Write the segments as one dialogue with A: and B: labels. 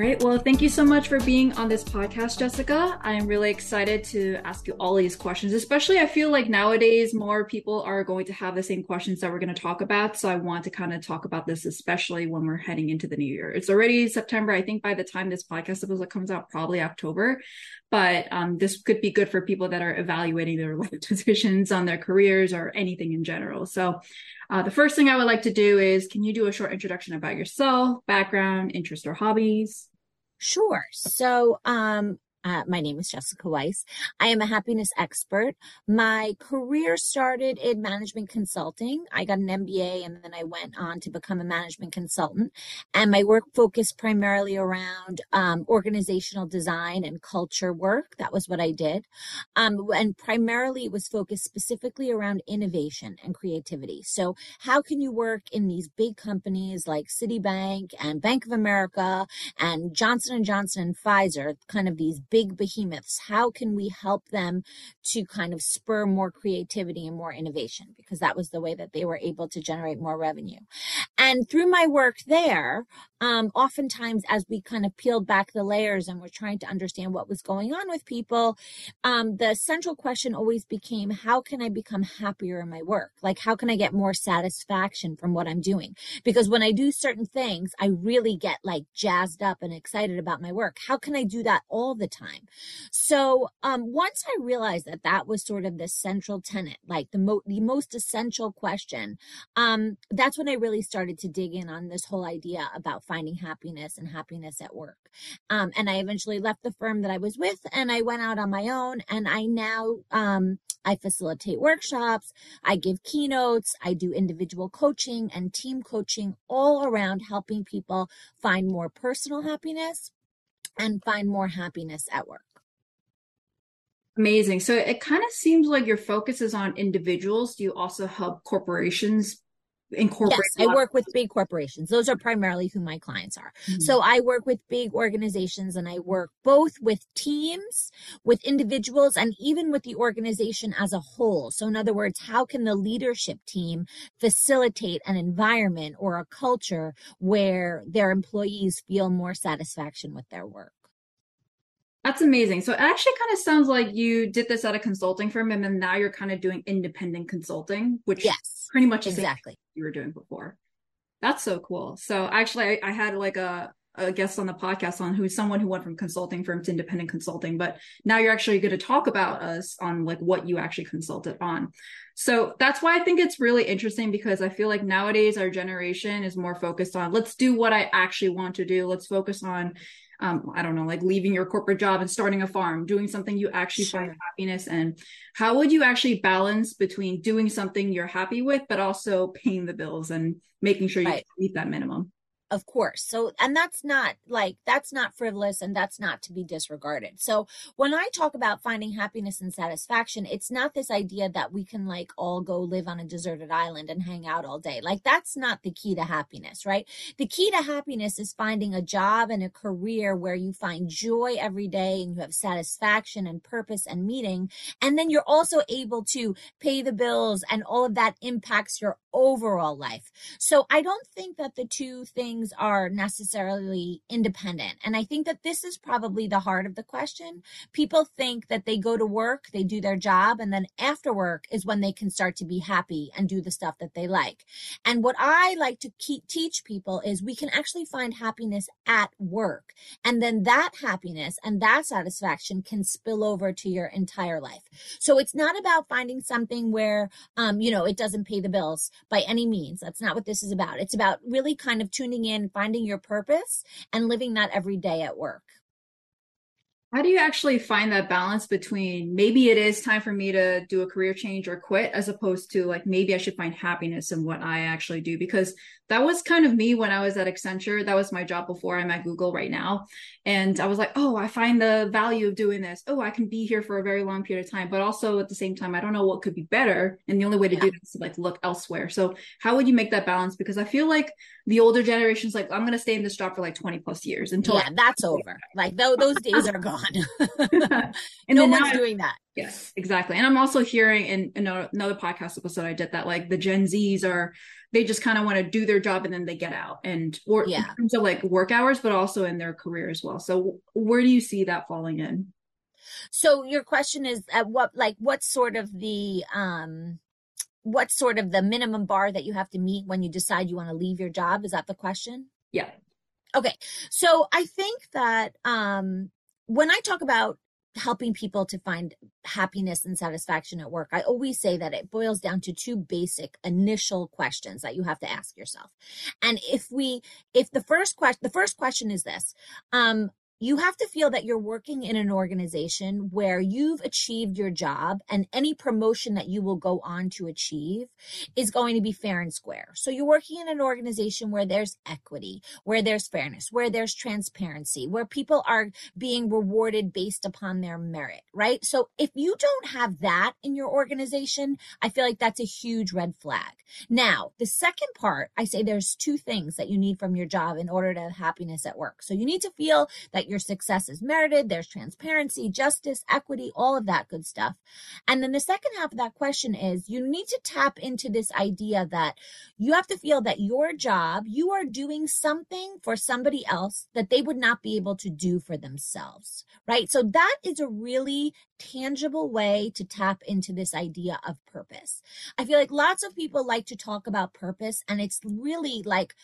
A: right. Well, thank you so much for being on this podcast, Jessica. I'm really excited to ask you all these questions, especially I feel like nowadays more people are going to have the same questions that we're going to talk about. So I want to kind of talk about this, especially when we're heading into the new year. It's already September. I think by the time this podcast episode comes out, probably October. But um, this could be good for people that are evaluating their life decisions on their careers or anything in general. So uh, the first thing I would like to do is can you do a short introduction about yourself, background, interest, or hobbies?
B: Sure. So, um, uh, my name is Jessica Weiss. I am a happiness expert. My career started in management consulting. I got an MBA and then I went on to become a management consultant. And my work focused primarily around um, organizational design and culture work. That was what I did. Um, and primarily it was focused specifically around innovation and creativity. So, how can you work in these big companies like Citibank and Bank of America and Johnson and Johnson and Pfizer, kind of these big behemoths, how can we help them to kind of spur more creativity and more innovation? Because that was the way that they were able to generate more revenue. And through my work there, um, oftentimes as we kind of peeled back the layers and we're trying to understand what was going on with people, um, the central question always became, how can I become happier in my work? Like, how can I get more satisfaction from what I'm doing? Because when I do certain things, I really get like jazzed up and excited about my work. How can I do that all the time? So, um, once I realized that that was sort of the central tenet, like the, mo- the most essential question, um, that's when I really started to dig in on this whole idea about finding happiness and happiness at work. Um, and I eventually left the firm that I was with and I went out on my own and I now, um, I facilitate workshops, I give keynotes, I do individual coaching and team coaching all around helping people find more personal happiness and find more happiness at work.
A: Amazing. So it kind of seems like your focus is on individuals. Do you also help corporations incorporate
B: yes i work with big corporations. Those are primarily who my clients are. Mm-hmm. so i work with big organizations and i work both with teams with individuals and even with the organization as a whole. So in other words how can the leadership team facilitate an environment or a culture where their employees feel more satisfaction with their work
A: that's amazing. So it actually kind of sounds like you did this at a consulting firm and then now you're kind of doing independent consulting, which
B: yes,
A: pretty much
B: exactly
A: you were doing before. That's so cool. So actually I, I had like a, a guest on the podcast on who's someone who went from consulting firm to independent consulting, but now you're actually going to talk about us on like what you actually consulted on. So that's why I think it's really interesting because I feel like nowadays our generation is more focused on let's do what I actually want to do. Let's focus on um, I don't know, like leaving your corporate job and starting a farm, doing something you actually sure. find happiness in. How would you actually balance between doing something you're happy with, but also paying the bills and making sure you right. meet that minimum?
B: Of course. So, and that's not like, that's not frivolous and that's not to be disregarded. So, when I talk about finding happiness and satisfaction, it's not this idea that we can like all go live on a deserted island and hang out all day. Like, that's not the key to happiness, right? The key to happiness is finding a job and a career where you find joy every day and you have satisfaction and purpose and meaning. And then you're also able to pay the bills and all of that impacts your overall life. So, I don't think that the two things things are necessarily independent. And I think that this is probably the heart of the question. People think that they go to work, they do their job, and then after work is when they can start to be happy and do the stuff that they like. And what I like to keep, teach people is we can actually find happiness at work. And then that happiness and that satisfaction can spill over to your entire life. So it's not about finding something where, um, you know, it doesn't pay the bills by any means. That's not what this is about. It's about really kind of tuning in in finding your purpose and living that every day at work.
A: How do you actually find that balance between maybe it is time for me to do a career change or quit, as opposed to like maybe I should find happiness in what I actually do? Because that was kind of me when I was at Accenture. That was my job before I'm at Google right now. And I was like, oh, I find the value of doing this. Oh, I can be here for a very long period of time. But also at the same time, I don't know what could be better. And the only way to yeah. do this is to like look elsewhere. So how would you make that balance? Because I feel like the older generation's like, I'm going to stay in this job for like 20 plus years until
B: yeah, that's over. Like those, those days are gone. and no one's doing that.
A: Yes, exactly. And I'm also hearing in, in another podcast episode I did that like the Gen Zs are they just kind of want to do their job and then they get out and or yeah. in terms of like work hours, but also in their career as well. So where do you see that falling in?
B: So your question is at what like what sort of the um what sort of the minimum bar that you have to meet when you decide you want to leave your job? Is that the question?
A: Yeah.
B: Okay. So I think that um when I talk about helping people to find happiness and satisfaction at work, I always say that it boils down to two basic initial questions that you have to ask yourself. And if we, if the first question, the first question is this, um, you have to feel that you're working in an organization where you've achieved your job and any promotion that you will go on to achieve is going to be fair and square. So you're working in an organization where there's equity, where there's fairness, where there's transparency, where people are being rewarded based upon their merit, right? So if you don't have that in your organization, I feel like that's a huge red flag. Now, the second part, I say there's two things that you need from your job in order to have happiness at work. So you need to feel that your success is merited. There's transparency, justice, equity, all of that good stuff. And then the second half of that question is you need to tap into this idea that you have to feel that your job, you are doing something for somebody else that they would not be able to do for themselves, right? So that is a really tangible way to tap into this idea of purpose. I feel like lots of people like to talk about purpose and it's really like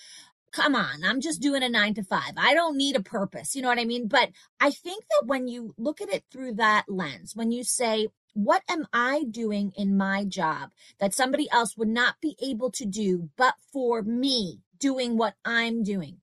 B: come on, I'm just doing a nine to five. I don't need a purpose. You know what I mean? But I think that when you look at it through that lens, when you say, what am I doing in my job that somebody else would not be able to do but for me doing what I'm doing?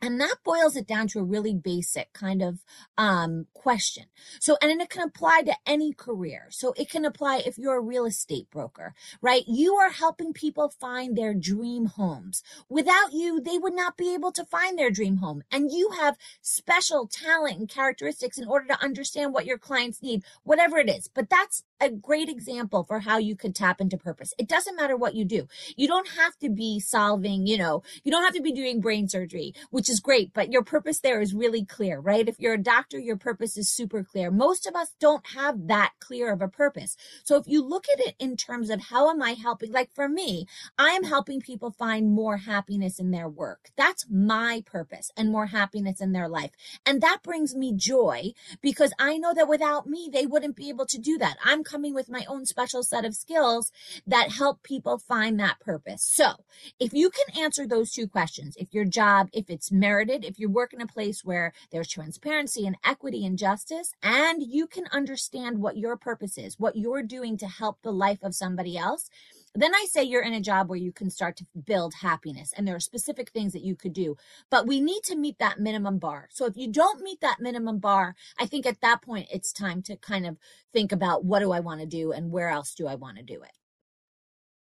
B: And that boils it down to a really basic kind of um, question. So, and it can apply to any career. So it can apply if you're a real estate broker, right? You are helping people find their dream homes. Without you, they would not be able to find their dream home. And you have special talent and characteristics in order to understand what your clients need, whatever it is. But that's a great example for how you could tap into purpose. It doesn't matter what you do. You don't have to be solving, you know, you don't have to be doing brain surgery, which is great, but your purpose there is really clear, right? If you're a doctor, your purpose is super clear. Most of us don't have that clear of a purpose. So if you look at it in terms of how am I helping, like for me, I am helping people find more happiness in their work. That's my purpose and more happiness in their life. And that brings me joy because I know that without me, they wouldn't be able to do that. I'm coming with my own special set of skills that help people find that purpose. So if you can answer those two questions, if your job, if it's merited, if you work in a place where there's transparency and equity and justice, and you can understand what your purpose is, what you're doing to help the life of somebody else, then I say you're in a job where you can start to build happiness and there are specific things that you could do. But we need to meet that minimum bar. So if you don't meet that minimum bar, I think at that point it's time to kind of think about what do I want to do and where else do I want to do it.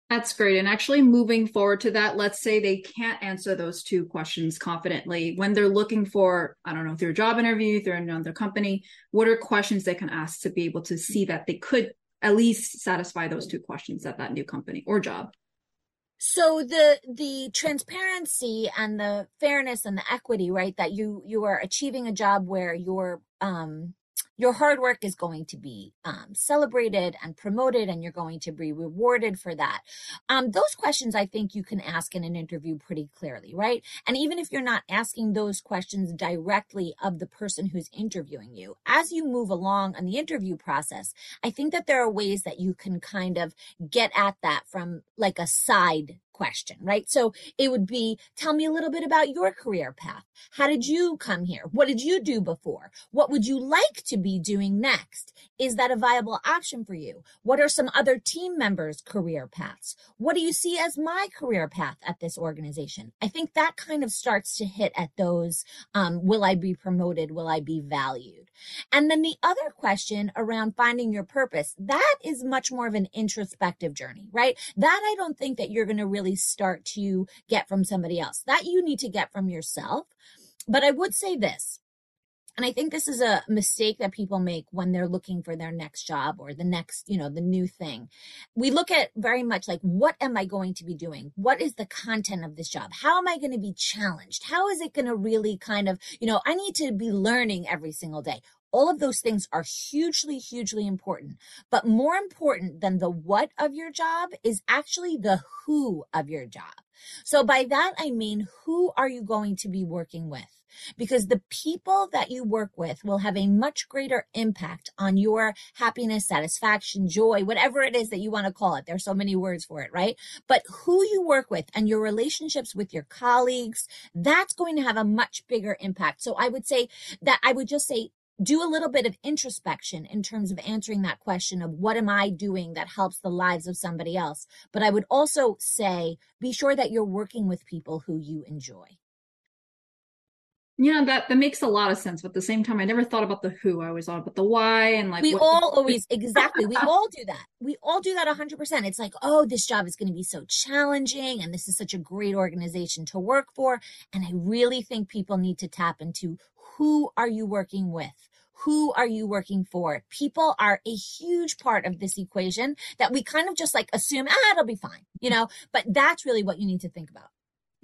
A: That's great. And actually, moving forward to that, let's say they can't answer those two questions confidently when they're looking for, I don't know, through a job interview, through another company, what are questions they can ask to be able to see that they could at least satisfy those two questions at that new company or job
B: so the the transparency and the fairness and the equity right that you you are achieving a job where you're um your hard work is going to be um, celebrated and promoted and you're going to be rewarded for that. Um, those questions i think you can ask in an interview pretty clearly right? And even if you're not asking those questions directly of the person who's interviewing you as you move along on the interview process i think that there are ways that you can kind of get at that from like a side question, right? So it would be, tell me a little bit about your career path. How did you come here? What did you do before? What would you like to be doing next? Is that a viable option for you? What are some other team members' career paths? What do you see as my career path at this organization? I think that kind of starts to hit at those, um, will I be promoted? Will I be valued? And then the other question around finding your purpose, that is much more of an introspective journey, right? That I don't think that you're going to really start to get from somebody else. That you need to get from yourself. But I would say this and I think this is a mistake that people make when they're looking for their next job or the next, you know, the new thing. We look at very much like, what am I going to be doing? What is the content of this job? How am I going to be challenged? How is it going to really kind of, you know, I need to be learning every single day. All of those things are hugely, hugely important. But more important than the what of your job is actually the who of your job. So by that, I mean, who are you going to be working with? because the people that you work with will have a much greater impact on your happiness, satisfaction, joy, whatever it is that you want to call it. There's so many words for it, right? But who you work with and your relationships with your colleagues, that's going to have a much bigger impact. So I would say that I would just say do a little bit of introspection in terms of answering that question of what am I doing that helps the lives of somebody else. But I would also say be sure that you're working with people who you enjoy.
A: Yeah, that that makes a lot of sense. But at the same time, I never thought about the who. I always thought about the why and like
B: we all the- always exactly. We all do that. We all do that hundred percent. It's like, oh, this job is going to be so challenging, and this is such a great organization to work for. And I really think people need to tap into who are you working with. Who are you working for? People are a huge part of this equation that we kind of just like assume, ah, it'll be fine, you know, but that's really what you need to think about.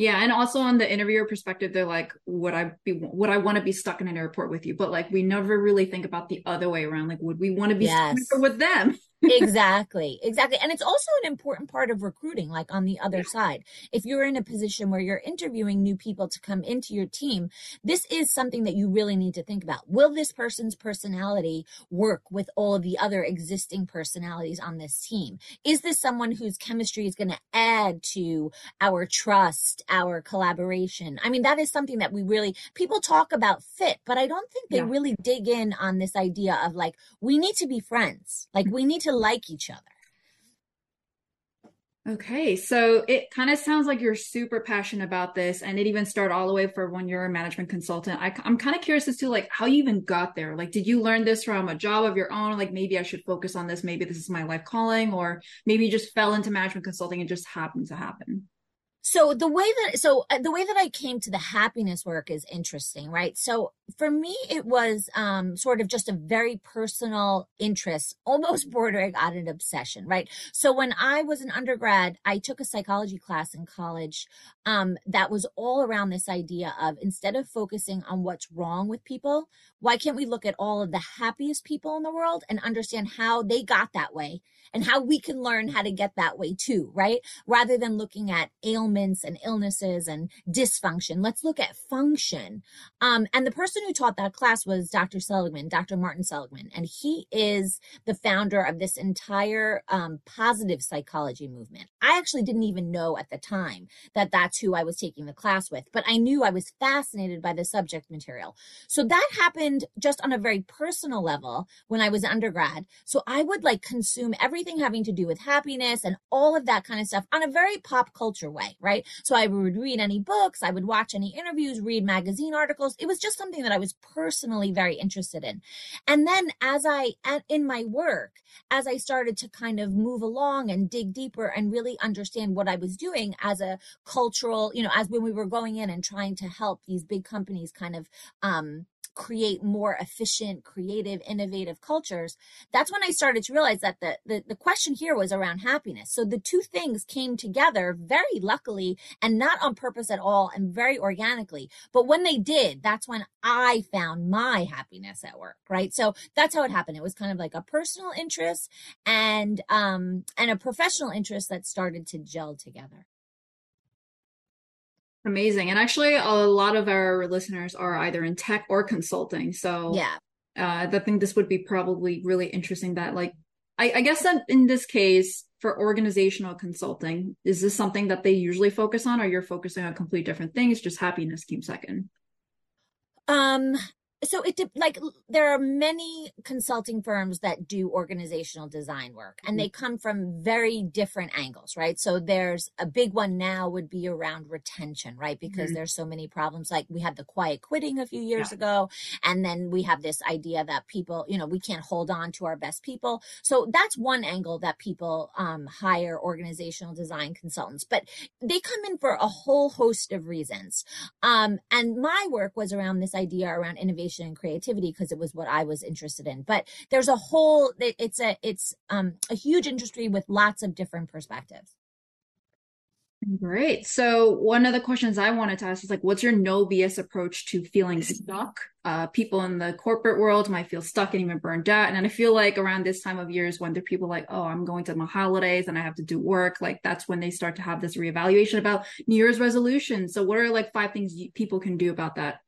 A: Yeah, and also on the interviewer perspective, they're like, "Would I be? Would I want to be stuck in an airport with you?" But like, we never really think about the other way around. Like, would we want to be yes. stuck with them?
B: Exactly exactly and it's also an important part of recruiting like on the other yeah. side. If you're in a position where you're interviewing new people to come into your team this is something that you really need to think about. Will this person's personality work with all of the other existing personalities on this team? Is this someone whose chemistry is going to add to our trust our collaboration? I mean that is something that we really people talk about fit but i don't think they yeah. really dig in on this idea of like we need to be friends. Like we need to like each other.
A: Okay, so it kind of sounds like you're super passionate about this, and it even started all the way for when you're a management consultant. I, am kind of curious as to like how you even got there. Like, did you learn this from a job of your own? Like, maybe I should focus on this. Maybe this is my life calling, or maybe you just fell into management consulting and just happened to happen
B: so the way that so uh, the way that i came to the happiness work is interesting right so for me it was um sort of just a very personal interest almost bordering on an obsession right so when i was an undergrad i took a psychology class in college um that was all around this idea of instead of focusing on what's wrong with people why can't we look at all of the happiest people in the world and understand how they got that way and how we can learn how to get that way too, right? Rather than looking at ailments and illnesses and dysfunction, let's look at function. Um, and the person who taught that class was Dr. Seligman, Dr. Martin Seligman, and he is the founder of this entire um, positive psychology movement. I actually didn't even know at the time that that's who I was taking the class with, but I knew I was fascinated by the subject material. So that happened just on a very personal level when I was undergrad. So I would like consume everything having to do with happiness and all of that kind of stuff on a very pop culture way, right? So I would read any books, I would watch any interviews, read magazine articles. It was just something that I was personally very interested in. And then as I, in my work, as I started to kind of move along and dig deeper and really understand what I was doing as a cultural, you know, as when we were going in and trying to help these big companies kind of, um, create more efficient, creative, innovative cultures, that's when I started to realize that the, the, the question here was around happiness. So the two things came together very luckily and not on purpose at all and very organically. But when they did, that's when I found my happiness at work, right? So that's how it happened. It was kind of like a personal interest and um and a professional interest that started to gel together.
A: Amazing. And actually, a lot of our listeners are either in tech or consulting. So,
B: yeah,
A: uh, I think this would be probably really interesting that, like, I, I guess that in this case, for organizational consulting, is this something that they usually focus on, or you're focusing on complete different things? Just happiness came second.
B: Um, so it like there are many consulting firms that do organizational design work and they mm-hmm. come from very different angles right so there's a big one now would be around retention right because mm-hmm. there's so many problems like we had the quiet quitting a few years yeah. ago and then we have this idea that people you know we can't hold on to our best people so that's one angle that people um, hire organizational design consultants but they come in for a whole host of reasons um, and my work was around this idea around innovation and creativity because it was what I was interested in. But there's a whole it's a it's um a huge industry with lots of different perspectives.
A: Great. So one of the questions I wanted to ask is like, what's your no BS approach to feeling stuck? Uh, people in the corporate world might feel stuck and even burned out. And I feel like around this time of year is when there people like, oh, I'm going to my holidays and I have to do work. Like that's when they start to have this reevaluation about New Year's resolution. So what are like five things you, people can do about that?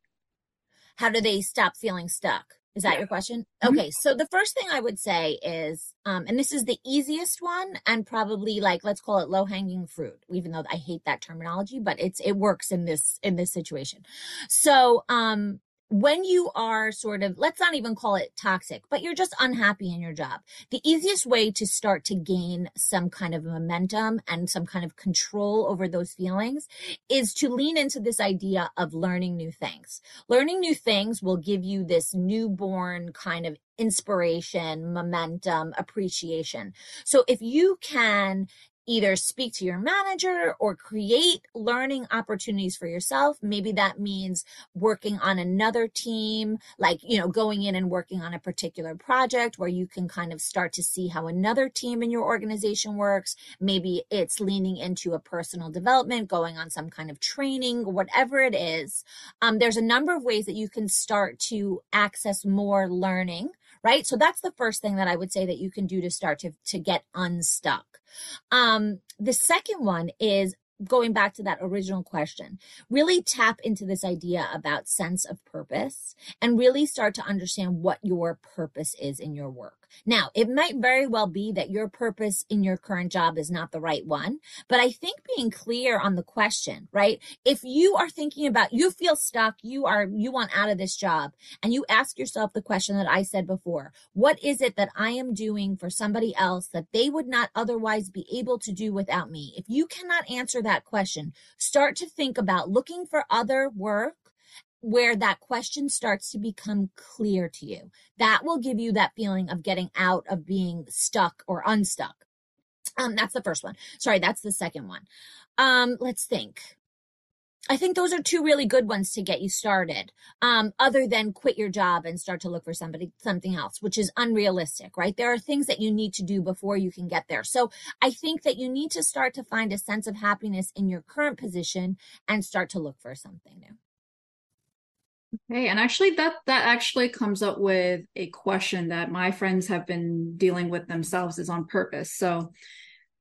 B: How do they stop feeling stuck? Is that yeah. your question? Mm-hmm. Okay. So the first thing I would say is, um, and this is the easiest one and probably like, let's call it low hanging fruit, even though I hate that terminology, but it's, it works in this, in this situation. So, um, when you are sort of, let's not even call it toxic, but you're just unhappy in your job, the easiest way to start to gain some kind of momentum and some kind of control over those feelings is to lean into this idea of learning new things. Learning new things will give you this newborn kind of inspiration, momentum, appreciation. So if you can either speak to your manager or create learning opportunities for yourself. Maybe that means working on another team, like, you know, going in and working on a particular project where you can kind of start to see how another team in your organization works. Maybe it's leaning into a personal development, going on some kind of training, whatever it is. Um, there's a number of ways that you can start to access more learning right? So that's the first thing that I would say that you can do to start to, to get unstuck. Um, the second one is going back to that original question, really tap into this idea about sense of purpose and really start to understand what your purpose is in your work. Now, it might very well be that your purpose in your current job is not the right one, but I think being clear on the question, right? If you are thinking about, you feel stuck, you are, you want out of this job, and you ask yourself the question that I said before, what is it that I am doing for somebody else that they would not otherwise be able to do without me? If you cannot answer that question, start to think about looking for other work where that question starts to become clear to you. That will give you that feeling of getting out of being stuck or unstuck. Um, that's the first one. Sorry, that's the second one. Um, let's think. I think those are two really good ones to get you started. Um, other than quit your job and start to look for somebody, something else, which is unrealistic, right? There are things that you need to do before you can get there. So I think that you need to start to find a sense of happiness in your current position and start to look for something new.
A: Okay, and actually that that actually comes up with a question that my friends have been dealing with themselves is on purpose. So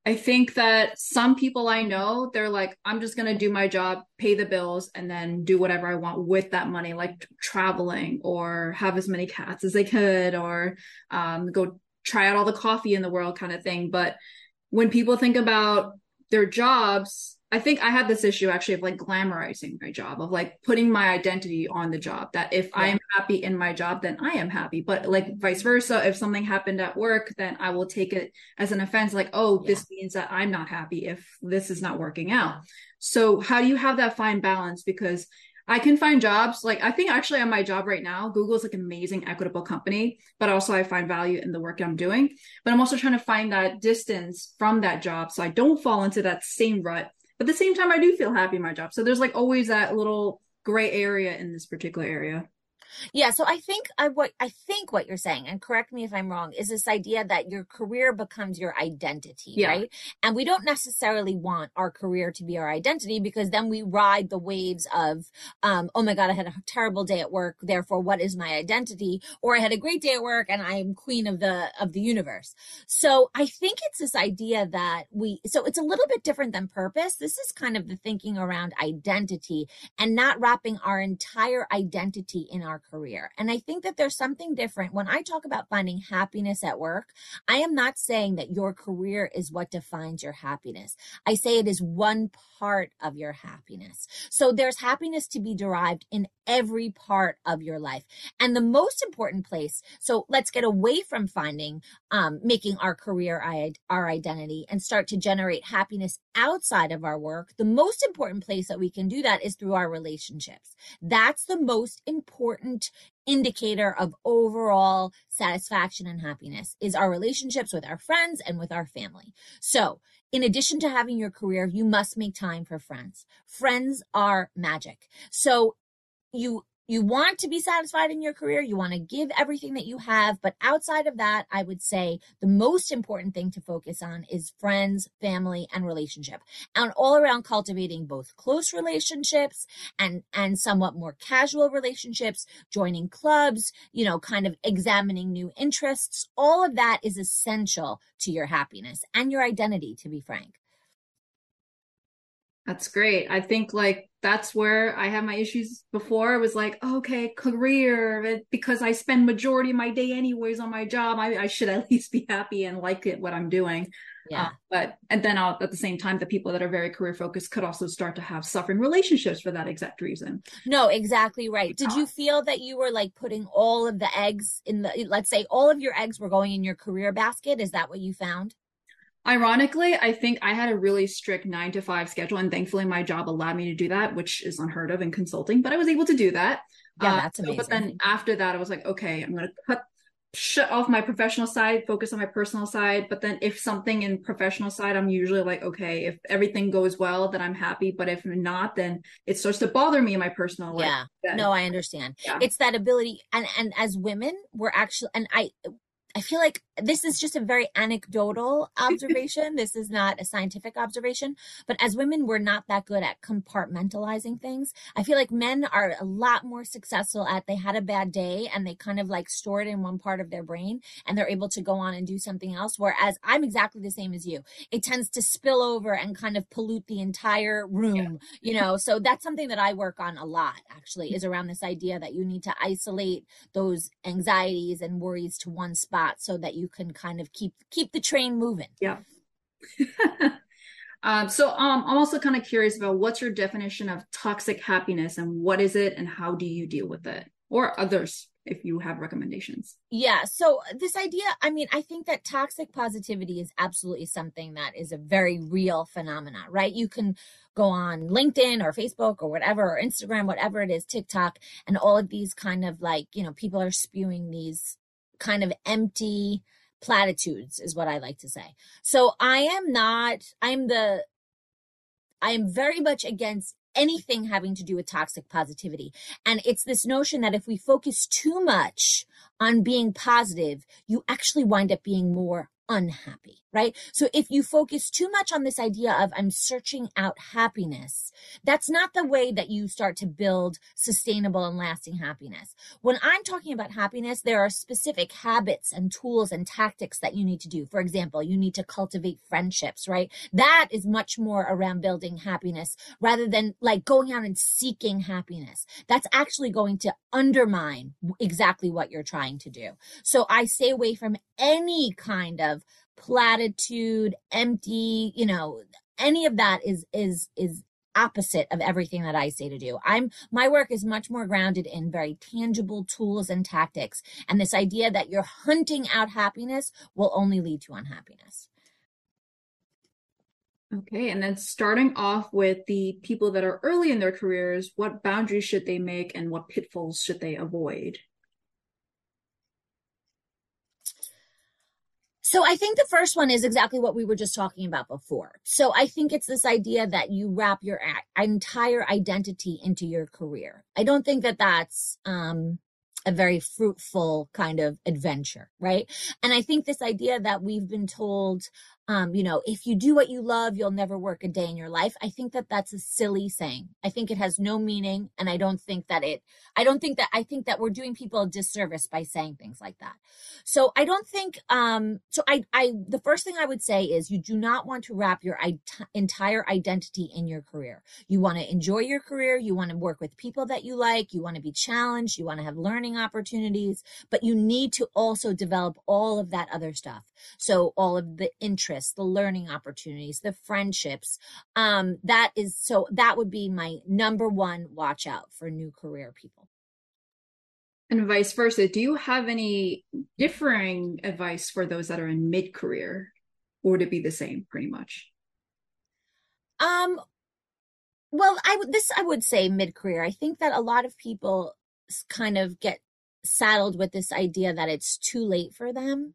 A: I think that some people I know, they're like, I'm just going to do my job, pay the bills, and then do whatever I want with that money, like traveling or have as many cats as they could or um, go try out all the coffee in the world kind of thing. But when people think about their jobs, I think I have this issue actually of like glamorizing my job, of like putting my identity on the job. That if yeah. I am happy in my job, then I am happy. But like vice versa, if something happened at work, then I will take it as an offense, like, oh, yeah. this means that I'm not happy if this is not working out. So, how do you have that fine balance? Because I can find jobs like I think actually on my job right now, Google is like an amazing equitable company, but also I find value in the work I'm doing. But I'm also trying to find that distance from that job so I don't fall into that same rut. But at the same time, I do feel happy in my job. So there's like always that little gray area in this particular area.
B: Yeah, so I think I what I think what you're saying, and correct me if I'm wrong, is this idea that your career becomes your identity, yeah. right? And we don't necessarily want our career to be our identity because then we ride the waves of, um, oh my god, I had a terrible day at work, therefore what is my identity? Or I had a great day at work and I'm queen of the of the universe. So I think it's this idea that we so it's a little bit different than purpose. This is kind of the thinking around identity and not wrapping our entire identity in our career. And I think that there's something different. When I talk about finding happiness at work, I am not saying that your career is what defines your happiness. I say it is one part of your happiness. So there's happiness to be derived in every part of your life. And the most important place, so let's get away from finding, um, making our career our identity and start to generate happiness outside of our work. The most important place that we can do that is through our relationships. That's the most important indicator of overall satisfaction and happiness is our relationships with our friends and with our family. So in addition to having your career, you must make time for friends. Friends are magic. So you you want to be satisfied in your career. You want to give everything that you have. But outside of that, I would say the most important thing to focus on is friends, family, and relationship and all around cultivating both close relationships and, and somewhat more casual relationships, joining clubs, you know, kind of examining new interests. All of that is essential to your happiness and your identity, to be frank.
A: That's great. I think like that's where I had my issues before. It was like, okay, career, because I spend majority of my day anyways on my job. I, I should at least be happy and like it what I'm doing.
B: Yeah. Uh,
A: but and then I'll, at the same time, the people that are very career focused could also start to have suffering relationships for that exact reason.
B: No, exactly right. Did you feel that you were like putting all of the eggs in the let's say all of your eggs were going in your career basket? Is that what you found?
A: Ironically, I think I had a really strict nine to five schedule, and thankfully my job allowed me to do that, which is unheard of in consulting, but I was able to do that.
B: Yeah, uh, that's amazing.
A: but then after that, I was like, okay, I'm going to cut, shut off my professional side, focus on my personal side. But then if something in professional side, I'm usually like, okay, if everything goes well, then I'm happy. But if not, then it starts to bother me in my personal
B: life. Yeah. No, I understand. Yeah. It's that ability. And, and as women, we're actually, and I, I feel like this is just a very anecdotal observation. this is not a scientific observation, but as women, we're not that good at compartmentalizing things. I feel like men are a lot more successful at they had a bad day and they kind of like store it in one part of their brain and they're able to go on and do something else. Whereas I'm exactly the same as you. It tends to spill over and kind of pollute the entire room, yeah. you know? So that's something that I work on a lot actually is around this idea that you need to isolate those anxieties and worries to one spot so that you can kind of keep keep the train moving.
A: Yeah. um, so um, I'm also kind of curious about what's your definition of toxic happiness and what is it and how do you deal with it or others if you have recommendations.
B: Yeah. So this idea, I mean, I think that toxic positivity is absolutely something that is a very real phenomenon, right? You can go on LinkedIn or Facebook or whatever, or Instagram, whatever it is, TikTok, and all of these kind of like, you know, people are spewing these kind of empty platitudes is what I like to say. So I am not, I'm the, I am very much against anything having to do with toxic positivity. And it's this notion that if we focus too much on being positive, you actually wind up being more unhappy, right? So if you focus too much on this idea of I'm searching out happiness, that's not the way that you start to build sustainable and lasting happiness. When I'm talking about happiness, there are specific habits and tools and tactics that you need to do. For example, you need to cultivate friendships, right? That is much more around building happiness rather than like going out and seeking happiness. That's actually going to undermine exactly what you're trying to do. So I stay away from any kind of platitude, empty, you know, any of that is is is opposite of everything that I say to do. I'm my work is much more grounded in very tangible tools and tactics. And this idea that you're hunting out happiness will only lead to unhappiness.
A: Okay, and then starting off with the people that are early in their careers, what boundaries should they make and what pitfalls should they avoid?
B: So I think the first one is exactly what we were just talking about before. So I think it's this idea that you wrap your entire identity into your career. I don't think that that's um, a very fruitful kind of adventure, right? And I think this idea that we've been told, um, you know, if you do what you love, you'll never work a day in your life. I think that that's a silly saying. I think it has no meaning. And I don't think that it, I don't think that, I think that we're doing people a disservice by saying things like that. So I don't think, um, so I, I, the first thing I would say is you do not want to wrap your entire identity in your career. You want to enjoy your career. You want to work with people that you like. You want to be challenged. You want to have learning opportunities, but you need to also develop all of that other stuff. So all of the interests the learning opportunities, the friendships. Um, that is so that would be my number one watch out for new career people.
A: And vice versa. Do you have any differing advice for those that are in mid career? Or would it be the same pretty much?
B: Um well, I would this I would say mid career. I think that a lot of people kind of get saddled with this idea that it's too late for them.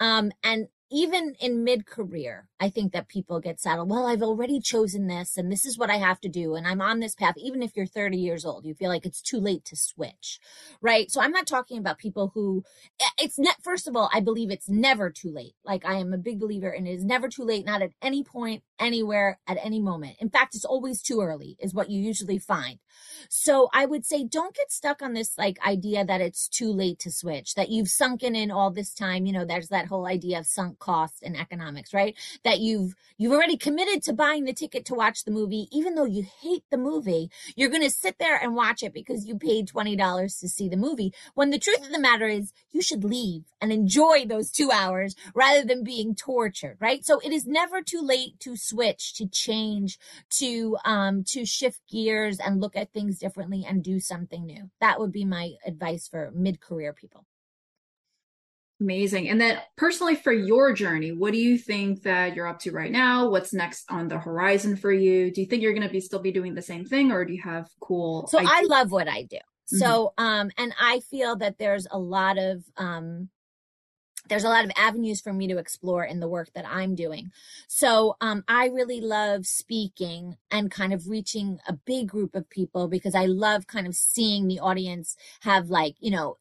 B: Um, and even in mid career, I think that people get saddled. Well, I've already chosen this and this is what I have to do. And I'm on this path. Even if you're 30 years old, you feel like it's too late to switch. Right. So I'm not talking about people who eh, it's not, first of all, I believe it's never too late. Like I am a big believer and it is never too late, not at any point, anywhere, at any moment. In fact, it's always too early is what you usually find. So I would say don't get stuck on this like idea that it's too late to switch, that you've sunken in all this time. You know, there's that whole idea of sunk cost in economics, right? That you've you've already committed to buying the ticket to watch the movie, even though you hate the movie. You're going to sit there and watch it because you paid twenty dollars to see the movie. When the truth of the matter is, you should leave and enjoy those two hours rather than being tortured, right? So it is never too late to switch, to change, to um to shift gears and look at things differently and do something new. That would be my advice for mid-career people.
A: Amazing. And then personally for your journey, what do you think that you're up to right now? What's next on the horizon for you? Do you think you're going to be still be doing the same thing or do you have cool
B: So ideas? I love what I do. Mm-hmm. So um and I feel that there's a lot of um there's a lot of avenues for me to explore in the work that I'm doing. So um, I really love speaking and kind of reaching a big group of people because I love kind of seeing the audience have like, you know,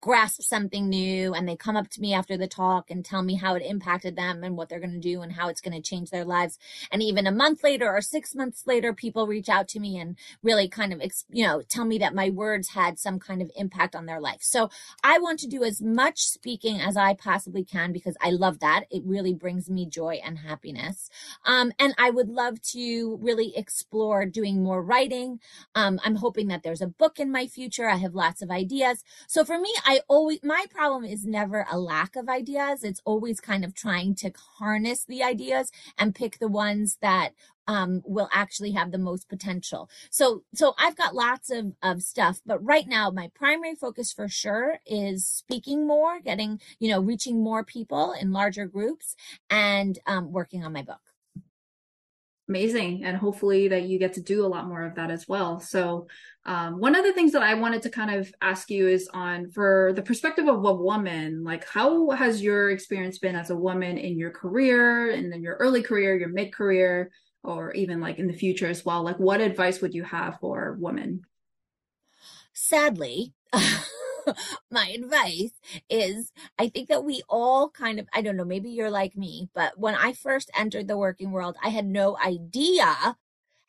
B: grasp something new and they come up to me after the talk and tell me how it impacted them and what they're going to do and how it's going to change their lives. And even a month later or 6 months later people reach out to me and really kind of you know tell me that my words had some kind of impact on their life. So i want to do as much speaking as i possibly can because i love that. It really brings me joy and happiness. Um, and i would love to really explore doing more writing. Um, i'm hoping that there's a book in my future. I have lots of ideas. So for me I always, my problem is never a lack of ideas. It's always kind of trying to harness the ideas and pick the ones that um, will actually have the most potential. So, so I've got lots of, of stuff, but right now my primary focus for sure is speaking more, getting, you know, reaching more people in larger groups and um, working on my book
A: amazing and hopefully that you get to do a lot more of that as well. So um, one of the things that i wanted to kind of ask you is on for the perspective of a woman like how has your experience been as a woman in your career and in your early career your mid career or even like in the future as well? Like what advice would you have for women?
B: Sadly my advice is I think that we all kind of, I don't know, maybe you're like me, but when I first entered the working world, I had no idea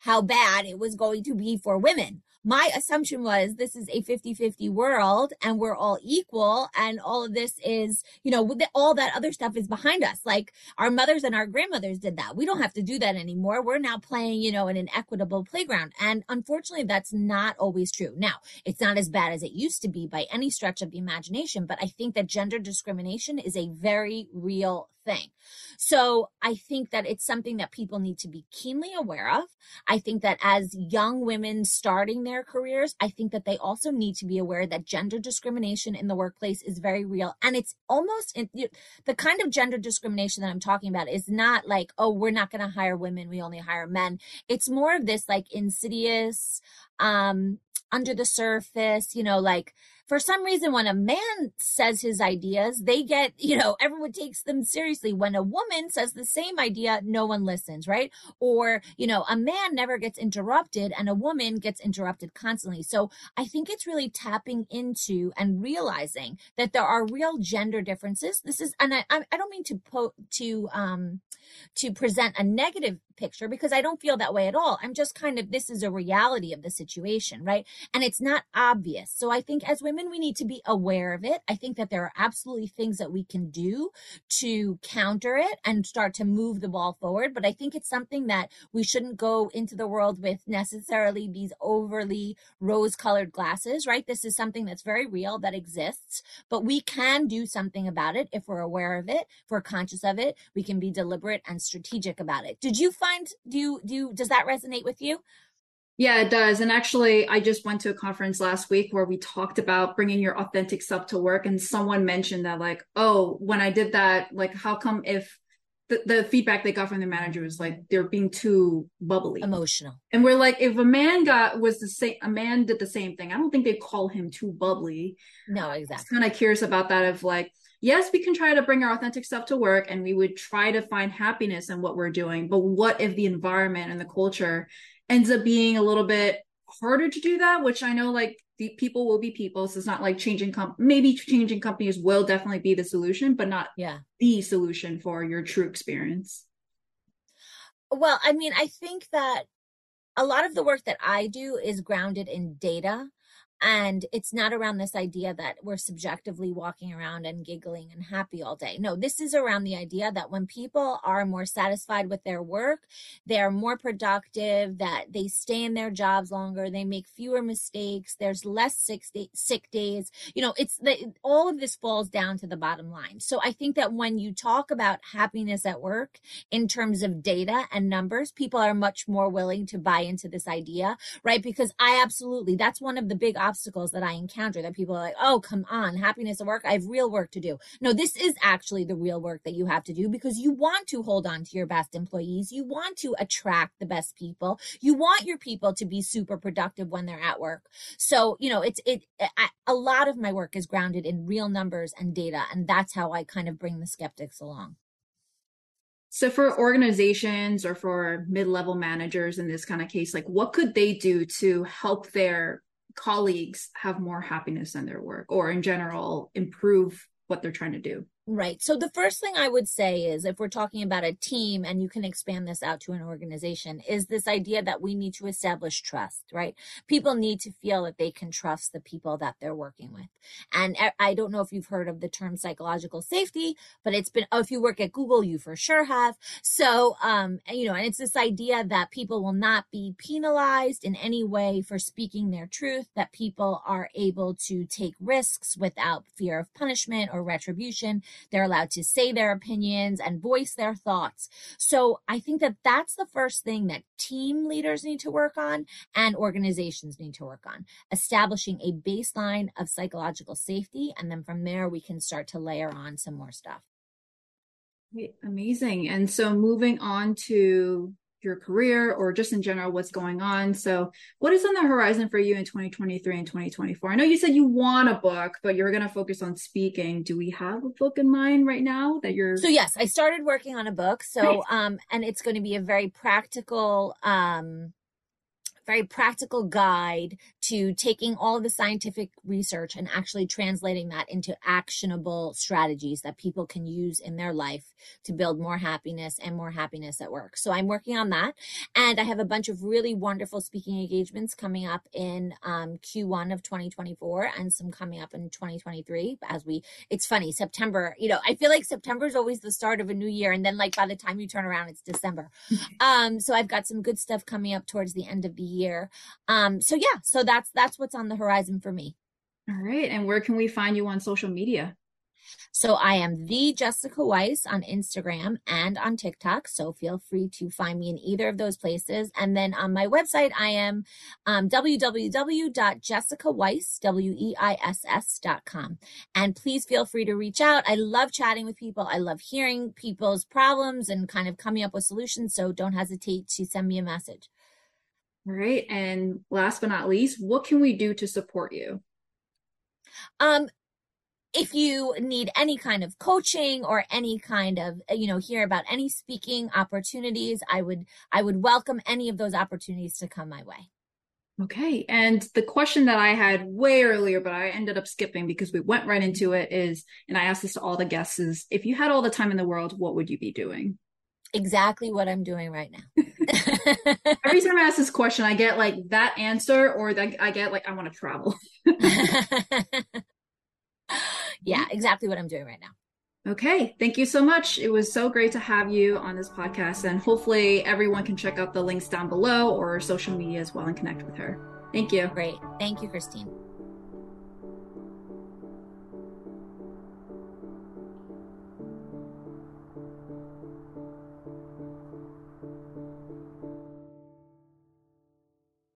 B: how bad it was going to be for women my assumption was this is a 50 50 world and we're all equal. And all of this is, you know, all that other stuff is behind us. Like our mothers and our grandmothers did that. We don't have to do that anymore. We're now playing, you know, in an equitable playground. And unfortunately, that's not always true. Now, it's not as bad as it used to be by any stretch of the imagination, but I think that gender discrimination is a very real thing. So I think that it's something that people need to be keenly aware of. I think that as young women starting their careers, I think that they also need to be aware that gender discrimination in the workplace is very real. And it's almost the kind of gender discrimination that I'm talking about is not like, oh, we're not going to hire women, we only hire men. It's more of this like insidious, um, under the surface, you know, like for some reason, when a man says his ideas, they get, you know, everyone takes them seriously. When a woman says the same idea, no one listens, right? Or, you know, a man never gets interrupted and a woman gets interrupted constantly. So I think it's really tapping into and realizing that there are real gender differences. This is, and I, I don't mean to po- to, um, to present a negative picture because I don't feel that way at all. I'm just kind of, this is a reality of the situation, right? And it's not obvious. So I think as women, we need to be aware of it. I think that there are absolutely things that we can do to counter it and start to move the ball forward. But I think it's something that we shouldn't go into the world with necessarily these overly rose colored glasses, right? This is something that's very real that exists, but we can do something about it if we're aware of it, if we're conscious of it. We can be deliberate and strategic about it. Did you find, do you, do you, does that resonate with you?
A: Yeah, it does. And actually, I just went to a conference last week where we talked about bringing your authentic self to work. And someone mentioned that, like, oh, when I did that, like, how come if the, the feedback they got from the manager was like they're being too bubbly,
B: emotional.
A: And we're like, if a man got was the same, a man did the same thing, I don't think they'd call him too bubbly.
B: No, exactly.
A: kind of curious about that. Of like, yes, we can try to bring our authentic stuff to work and we would try to find happiness in what we're doing. But what if the environment and the culture ends up being a little bit harder to do that? Which I know like the people will be people. So it's not like changing comp maybe changing companies will definitely be the solution, but not
B: yeah.
A: the solution for your true experience.
B: Well, I mean, I think that a lot of the work that I do is grounded in data. And it's not around this idea that we're subjectively walking around and giggling and happy all day. No, this is around the idea that when people are more satisfied with their work, they are more productive, that they stay in their jobs longer, they make fewer mistakes, there's less sick, day, sick days. You know, it's the, all of this falls down to the bottom line. So I think that when you talk about happiness at work in terms of data and numbers, people are much more willing to buy into this idea, right? Because I absolutely, that's one of the big obstacles that I encounter that people are like, oh, come on, happiness at work. I have real work to do. No, this is actually the real work that you have to do because you want to hold on to your best employees. You want to attract the best people. You want your people to be super productive when they're at work. So, you know, it's, it, I, a lot of my work is grounded in real numbers and data. And that's how I kind of bring the skeptics along.
A: So for organizations or for mid-level managers in this kind of case, like what could they do to help their colleagues have more happiness in their work or in general improve what they're trying to do
B: Right. So the first thing I would say is if we're talking about a team and you can expand this out to an organization is this idea that we need to establish trust, right? People need to feel that they can trust the people that they're working with. And I don't know if you've heard of the term psychological safety, but it's been, oh, if you work at Google, you for sure have. So, um, you know, and it's this idea that people will not be penalized in any way for speaking their truth, that people are able to take risks without fear of punishment or retribution they're allowed to say their opinions and voice their thoughts. So I think that that's the first thing that team leaders need to work on and organizations need to work on establishing a baseline of psychological safety. And then from there, we can start to layer on some more stuff.
A: Amazing. And so moving on to your career or just in general what's going on. So, what is on the horizon for you in 2023 and 2024? I know you said you want a book, but you're going to focus on speaking. Do we have a book in mind right now that you're
B: So, yes, I started working on a book. So, nice. um and it's going to be a very practical um very practical guide to taking all the scientific research and actually translating that into actionable strategies that people can use in their life to build more happiness and more happiness at work. So I'm working on that. And I have a bunch of really wonderful speaking engagements coming up in um, Q1 of 2024 and some coming up in 2023 as we, it's funny, September, you know, I feel like September is always the start of a new year. And then like by the time you turn around, it's December. um, so I've got some good stuff coming up towards the end of the year. Um, so yeah, so that's that's what's on the horizon for me.
A: All right. And where can we find you on social media?
B: So I am the Jessica Weiss on Instagram and on TikTok. So feel free to find me in either of those places. And then on my website, I am um, www.jessicaweiss.com. And please feel free to reach out. I love chatting with people. I love hearing people's problems and kind of coming up with solutions. So don't hesitate to send me a message.
A: All right. And last but not least, what can we do to support you?
B: Um, if you need any kind of coaching or any kind of you know hear about any speaking opportunities i would i would welcome any of those opportunities to come my way
A: okay and the question that i had way earlier but i ended up skipping because we went right into it is and i asked this to all the guests is if you had all the time in the world what would you be doing
B: exactly what i'm doing right now
A: Every time I ask this question, I get like that answer, or that I get like I want to travel.
B: yeah, exactly what I'm doing right now.
A: Okay, thank you so much. It was so great to have you on this podcast, and hopefully everyone can check out the links down below or social media as well and connect with her. Thank you.
B: Great. Thank you, Christine.